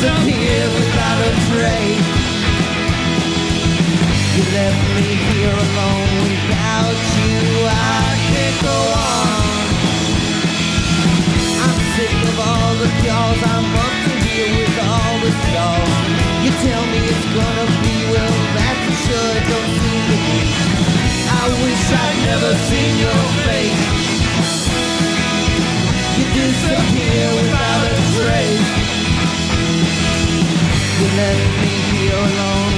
Without a trace. You left me here alone without you. I can't go on. I'm sick of all the. I'm up to here with all the. You tell me it's gonna be well. It be. I wish I'd never seen your face. You disappear without a trace let me be alone.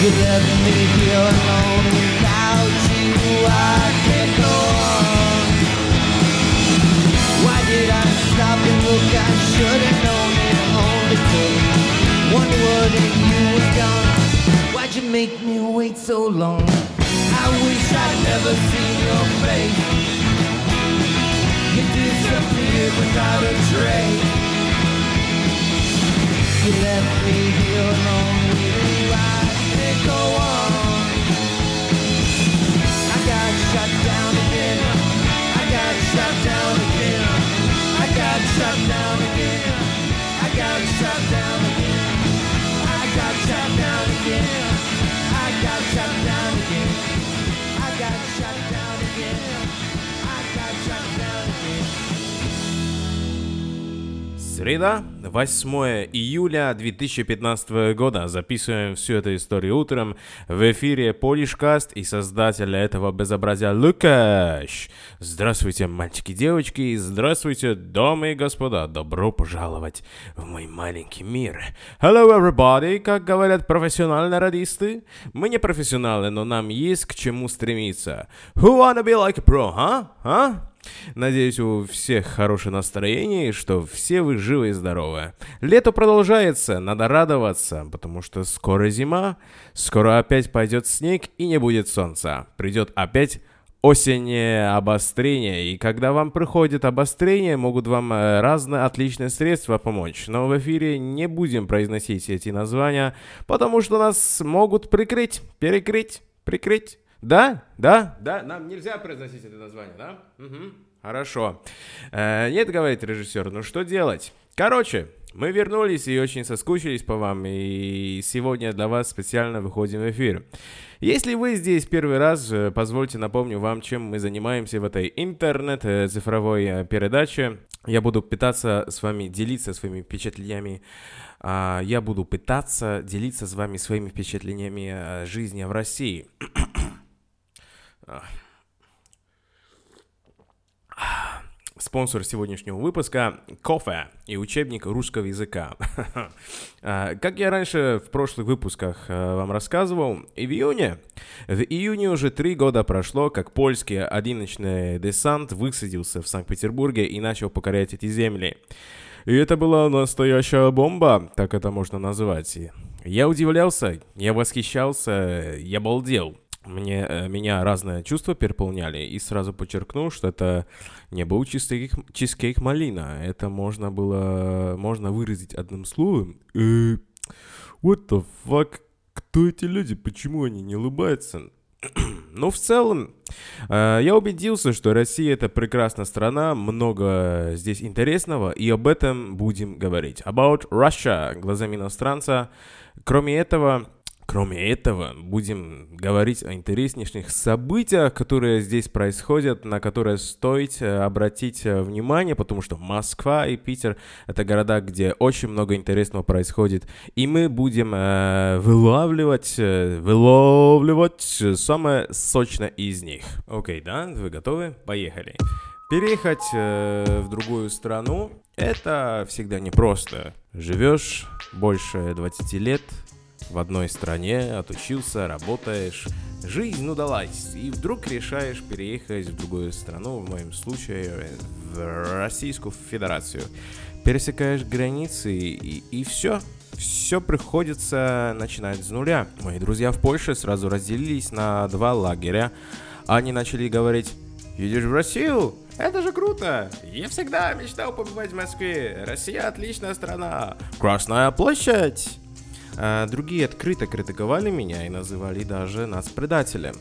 You left me here alone without you. I on. Why did I stop and look? I should have known it one word and you were gone. Why'd you make me wait so long? I wish I'd never seen your face. You disappeared without a trace. You left me here alone with you. Среда, 8 июля 2015 года. Записываем всю эту историю утром. В эфире Полишкаст и создатель этого безобразия Лукаш. Здравствуйте, мальчики и девочки. Здравствуйте, дамы и господа. Добро пожаловать в мой маленький мир. Hello, everybody, как говорят профессиональные радисты. Мы не профессионалы, но нам есть к чему стремиться. Who wanna be like a pro, а? А? Надеюсь, у всех хорошее настроение что все вы живы и здоровы. Лето продолжается, надо радоваться, потому что скоро зима, скоро опять пойдет снег и не будет солнца. Придет опять осеннее обострение, и когда вам приходит обострение, могут вам э, разные отличные средства помочь. Но в эфире не будем произносить эти названия, потому что нас могут прикрыть, перекрыть, прикрыть. Да? Да? Да? Нам нельзя произносить это название, да? Угу. Хорошо. Э, нет, говорит режиссер, ну что делать? Короче, мы вернулись и очень соскучились по вам, и сегодня для вас специально выходим в эфир. Если вы здесь первый раз, э, позвольте напомню вам, чем мы занимаемся в этой интернет-цифровой э, передаче. Я буду пытаться с вами делиться своими впечатлениями а, я буду пытаться делиться с вами своими впечатлениями о жизни в России. Спонсор сегодняшнего выпуска – кофе и учебник русского языка. А, Как я раньше в прошлых выпусках э, вам рассказывал, в июне, в июне уже три года прошло, как польский одиночный десант высадился в Санкт-Петербурге и начал покорять эти земли. И это была настоящая бомба, так это можно назвать. Я удивлялся, я восхищался, я балдел. Мне, э, меня разные чувства переполняли, и сразу подчеркну, что это не был чизкейк, чизкейк малина. Это можно было, можно выразить одним словом. Э, what the fuck? Кто эти люди? Почему они не улыбаются? Ну, в целом, э, я убедился, что Россия это прекрасная страна, много здесь интересного, и об этом будем говорить. About Russia, глазами иностранца. Кроме этого, кроме этого, будем говорить о интереснейших событиях, которые здесь происходят, на которые стоит э, обратить э, внимание, потому что Москва и Питер это города, где очень много интересного происходит, и мы будем э, вылавливать, э, вылавливать самое сочное из них. Окей, да? Вы готовы? Поехали. Переехать э, в другую страну – это всегда непросто. Живешь больше 20 лет в одной стране, отучился, работаешь, жизнь удалась, и вдруг решаешь переехать в другую страну, в моем случае в Российскую Федерацию. Пересекаешь границы и, и все, все приходится начинать с нуля. Мои друзья в Польше сразу разделились на два лагеря. Они начали говорить, едешь в Россию? Это же круто! Я всегда мечтал побывать в Москве. Россия отличная страна. Красная площадь. А другие открыто критиковали меня и называли даже нас предателем.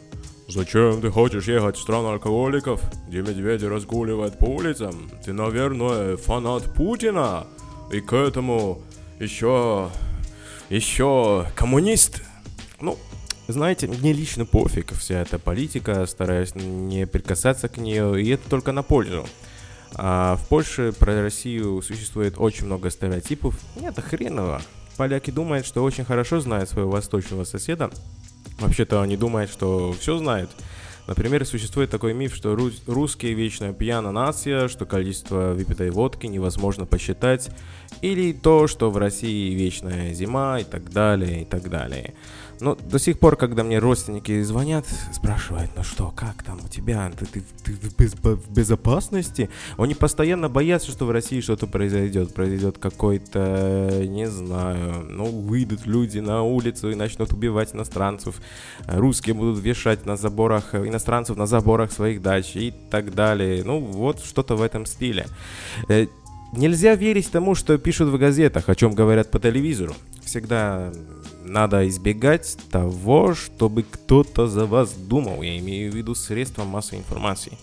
Зачем ты хочешь ехать в страну алкоголиков, где медведи разгуливают по улицам? Ты, наверное, фанат Путина. И к этому еще... еще коммунист. Ну, знаете, мне лично пофиг вся эта политика, стараюсь не прикасаться к нее, и это только на пользу. А в Польше про Россию существует очень много стереотипов. Нет, хреново. Поляки думают, что очень хорошо знают своего восточного соседа. Вообще-то они думают, что все знают. Например, существует такой миф, что рус- русские вечно пьяна нация, что количество выпитой водки невозможно посчитать, или то, что в России вечная зима и так далее, и так далее. Но до сих пор, когда мне родственники звонят, спрашивают, ну что, как там у тебя, ты, ты, ты в, без, в безопасности? Они постоянно боятся, что в России что-то произойдет, произойдет какой-то, не знаю, ну, выйдут люди на улицу и начнут убивать иностранцев, русские будут вешать на заборах, иностранцев на заборах своих дач и так далее. Ну, вот что-то в этом стиле. Э, нельзя верить тому, что пишут в газетах, о чем говорят по телевизору. Всегда надо избегать того, чтобы кто-то за вас думал. Я имею в виду средства массовой информации.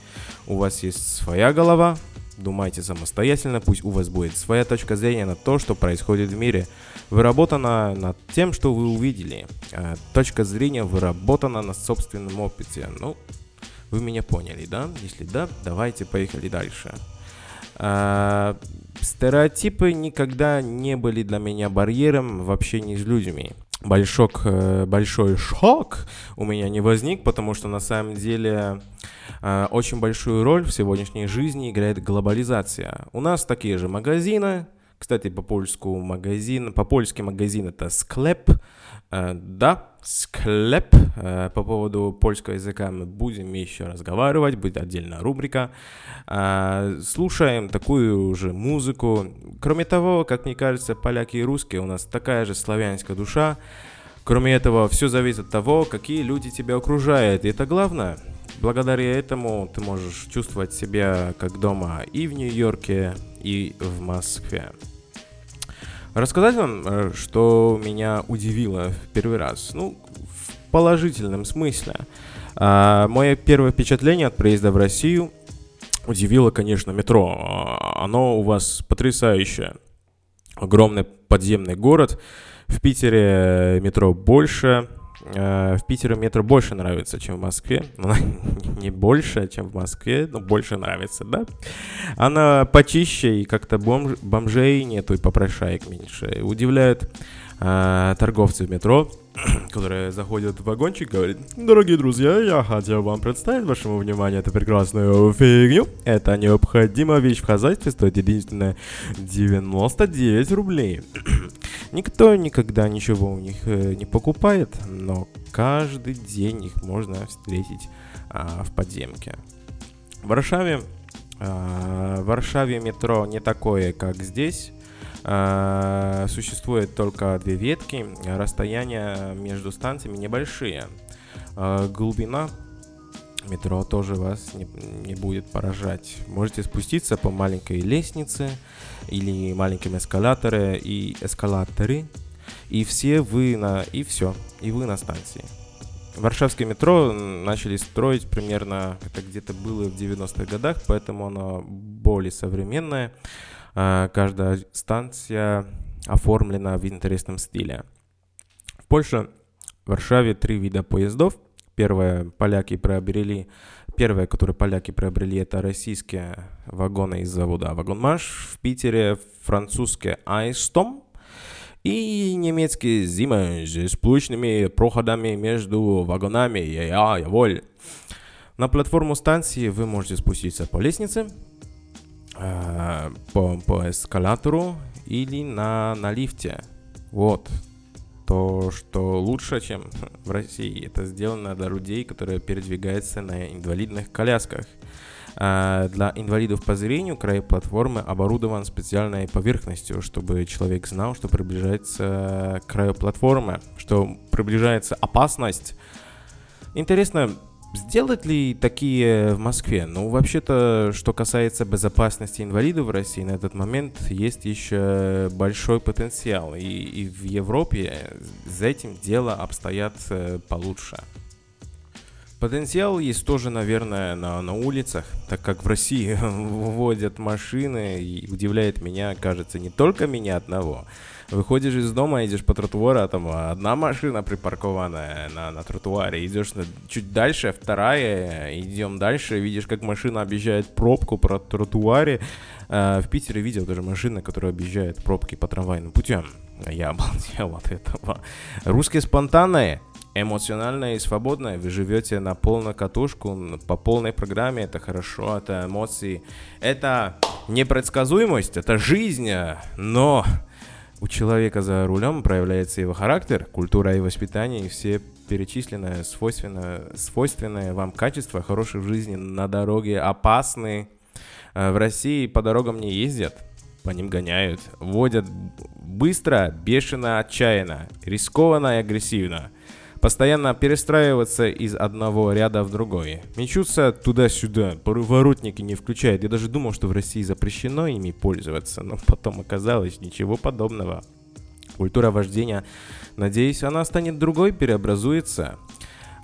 У вас есть своя голова, думайте самостоятельно, пусть у вас будет своя точка зрения на то, что происходит в мире. Выработана над тем, что вы увидели. А точка зрения выработана на собственном опыте. Ну, вы меня поняли, да? Если да, давайте поехали дальше. А, стереотипы никогда не были для меня барьером в общении с людьми большой, э, большой шок у меня не возник, потому что на самом деле э, очень большую роль в сегодняшней жизни играет глобализация. У нас такие же магазины, кстати, по-польску магазин, по-польски магазин это склеп, да, склеп. Э, по поводу польского языка мы будем еще разговаривать, будет отдельная рубрика. Э, слушаем такую же музыку. Кроме того, как мне кажется, поляки и русские, у нас такая же славянская душа. Кроме этого, все зависит от того, какие люди тебя окружают. И это главное. Благодаря этому ты можешь чувствовать себя как дома и в Нью-Йорке, и в Москве. Рассказать вам, э, что меня удивило в первый раз. Ну, в положительном смысле. А, мое первое впечатление от приезда в Россию удивило, конечно, метро. Оно у вас потрясающее. Огромный подземный город. В Питере метро больше, в Питере метро больше нравится, чем в Москве. Ну, не больше, чем в Москве, но больше нравится, да? Она почище, и как-то бомж, бомжей нету, и попрошаек меньше. Удивляют э, торговцы в метро, которые заходят в вагончик, говорят, дорогие друзья, я хотел вам представить вашему вниманию эту прекрасную фигню. Это необходимая вещь в хозяйстве, стоит единственное 99 рублей. Никто никогда ничего у них э, не покупает, но каждый день их можно встретить а, в подземке. В Варшаве, а, в Варшаве метро не такое, как здесь. А, существует только две ветки, расстояния между станциями небольшие. А, глубина метро тоже вас не, не будет поражать. Можете спуститься по маленькой лестнице или маленьким эскалаторе и эскалаторы, и все вы на... и все, и вы на станции. Варшавское метро начали строить примерно, это где-то было в 90-х годах, поэтому оно более современное. А, каждая станция оформлена в интересном стиле. В Польше, в Варшаве три вида поездов. Первое, поляки приобрели, первое, которое поляки приобрели, это российские вагоны из завода Вагонмаш. В Питере французские Айстом и немецкие Siemens с площадными проходами между вагонами. Я, я воль. На платформу станции вы можете спуститься по лестнице, э, по, по эскалатору или на, на лифте. Вот. То, что лучше, чем в России. Это сделано для людей, которые передвигаются на инвалидных колясках. А для инвалидов по зрению край платформы оборудован специальной поверхностью, чтобы человек знал, что приближается к краю платформы, что приближается опасность. Интересно, Сделать ли такие в Москве? Ну, вообще-то, что касается безопасности инвалидов в России, на этот момент есть еще большой потенциал. И, и в Европе за этим дело обстоят э, получше. Потенциал есть тоже, наверное, на, на улицах, так как в России вводят машины, и удивляет меня, кажется, не только меня одного. Выходишь из дома, идешь по тротуару, а там одна машина припаркованная на, на тротуаре, идешь на, чуть дальше, вторая, идем дальше, видишь, как машина объезжает пробку по тротуаре. А, в Питере видел даже машина, которая объезжает пробки по трамвайным путям. Я обалдел от этого. Русские спонтанные, эмоциональное и свободное. Вы живете на полную катушку, по полной программе. Это хорошо, это эмоции. Это непредсказуемость, это жизнь. Но у человека за рулем проявляется его характер, культура и воспитание, и все перечисленное свойственное, свойственное вам качество хорошей жизни на дороге опасны. Э, в России по дорогам не ездят, по ним гоняют, водят быстро, бешено, отчаянно, рискованно и агрессивно постоянно перестраиваться из одного ряда в другой. Мечутся туда-сюда, поворотники не включают. Я даже думал, что в России запрещено ими пользоваться, но потом оказалось ничего подобного. Культура вождения, надеюсь, она станет другой, переобразуется.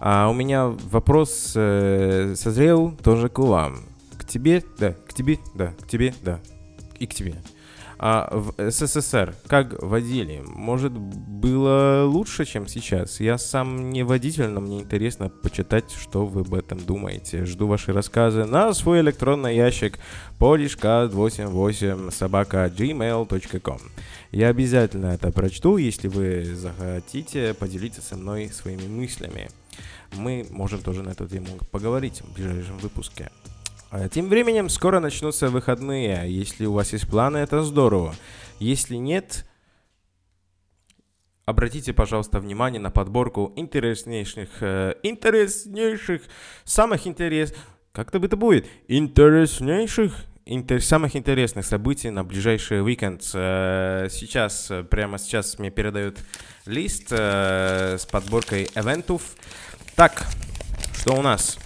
А у меня вопрос э, созрел тоже к вам. К тебе, да, к тебе, да, к тебе, да, и к тебе. А в СССР как водили? Может, было лучше, чем сейчас? Я сам не водитель, но мне интересно почитать, что вы об этом думаете. Жду ваши рассказы на свой электронный ящик polishka88 собака gmail.com. Я обязательно это прочту, если вы захотите поделиться со мной своими мыслями. Мы можем тоже на эту тему поговорить в ближайшем выпуске. А тем временем скоро начнутся выходные. Если у вас есть планы, это здорово. Если нет, обратите, пожалуйста, внимание на подборку интереснейших, э, интереснейших, самых интерес... Как-то это будет? Интереснейших интер, самых интересных событий на ближайший уикенд. Э, сейчас, прямо сейчас мне передают лист э, с подборкой эвентов. Так, что у нас?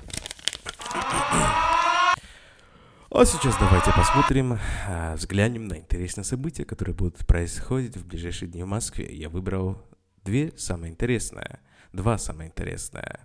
А сейчас давайте посмотрим, а, взглянем на интересные события, которые будут происходить в ближайшие дни в Москве. Я выбрал две самые интересные. Два самые интересные.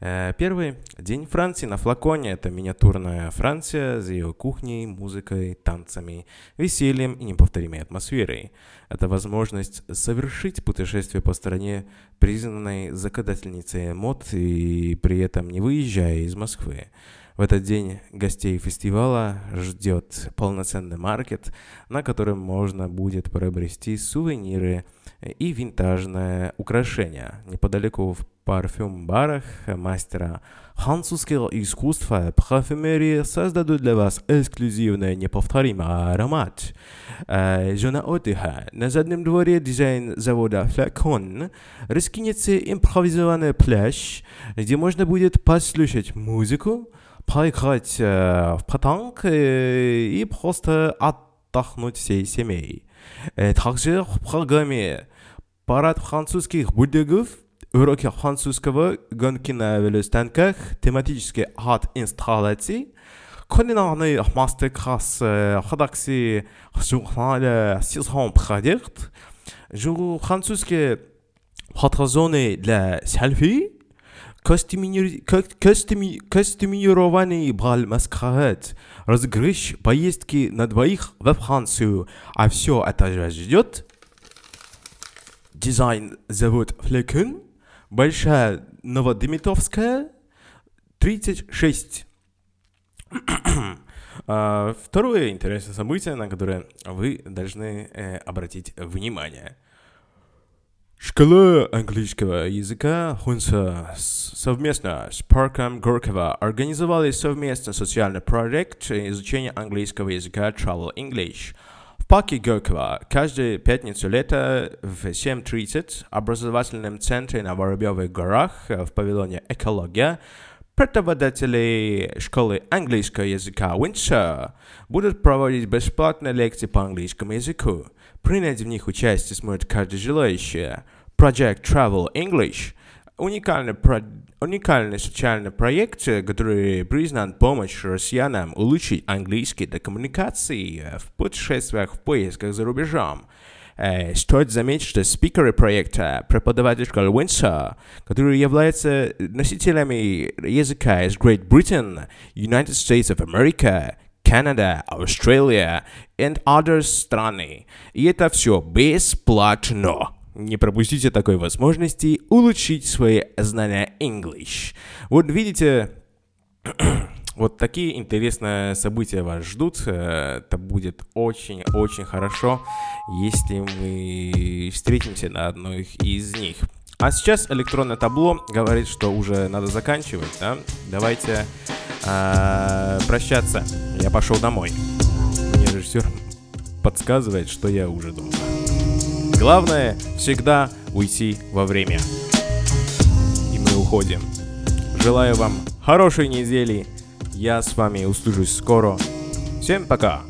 Э, первый – День Франции на флаконе. Это миниатюрная Франция с ее кухней, музыкой, танцами, весельем и неповторимой атмосферой. Это возможность совершить путешествие по стране, признанной законодательницей мод и при этом не выезжая из Москвы. В этот день гостей фестиваля ждет полноценный маркет, на котором можно будет приобрести сувениры и винтажное украшение. Неподалеку в парфюм-барах мастера французского искусства парфюмерии создадут для вас эксклюзивный неповторимый аромат. Зона отдыха. На заднем дворе дизайн завода Flacon раскинется импровизированный пляж, где можно будет послушать музыку, поиграть э, в патанг э, и просто отдохнуть всей семьей. Э, также в программе парад французских будигов, уроки французского, гонки на велостанках, тематические арт-инсталляции, кулинарный мастер-класс редакции журнала «Сезон Продукт», французские фотозоны для селфи, костюмированный бал маскарад, розыгрыш поездки на двоих во Францию, а все это ждет. Дизайн зовут Флекен, Большая Новодимитровская, 36. А, второе интересное событие, на которое вы должны э, обратить внимание. Школа английского языка Хунса совместно с парком Горького организовали совместный социальный проект изучения английского языка Travel English. В парке Горького каждую пятницу лета в 7.30 в образовательном центре на Воробьевых горах в павильоне «Экология» преподаватели школы английского языка Windsor будут проводить бесплатные лекции по английскому языку. Принять в них участие сможет каждый желающий. Project Travel English – уникальный, про... уникальный социальный проект, который признан помощь россиянам улучшить английский до коммуникации в путешествиях в поездках за рубежом. Э, стоит заметить, что спикеры проекта – преподаватель школы Windsor, которые являются носителями языка из Great Britain, United States of America, Canada, Australia and other страны. И это все бесплатно. Не пропустите такой возможности улучшить свои знания English. Вот видите, вот такие интересные события вас ждут. Это будет очень-очень хорошо, если мы встретимся на одной из них. А сейчас электронное табло говорит, что уже надо заканчивать, да? Давайте э, прощаться. Я пошел домой. Мне режиссер подсказывает, что я уже дома. Главное всегда уйти во время. И мы уходим. Желаю вам хорошей недели. Я с вами услышусь скоро. Всем пока.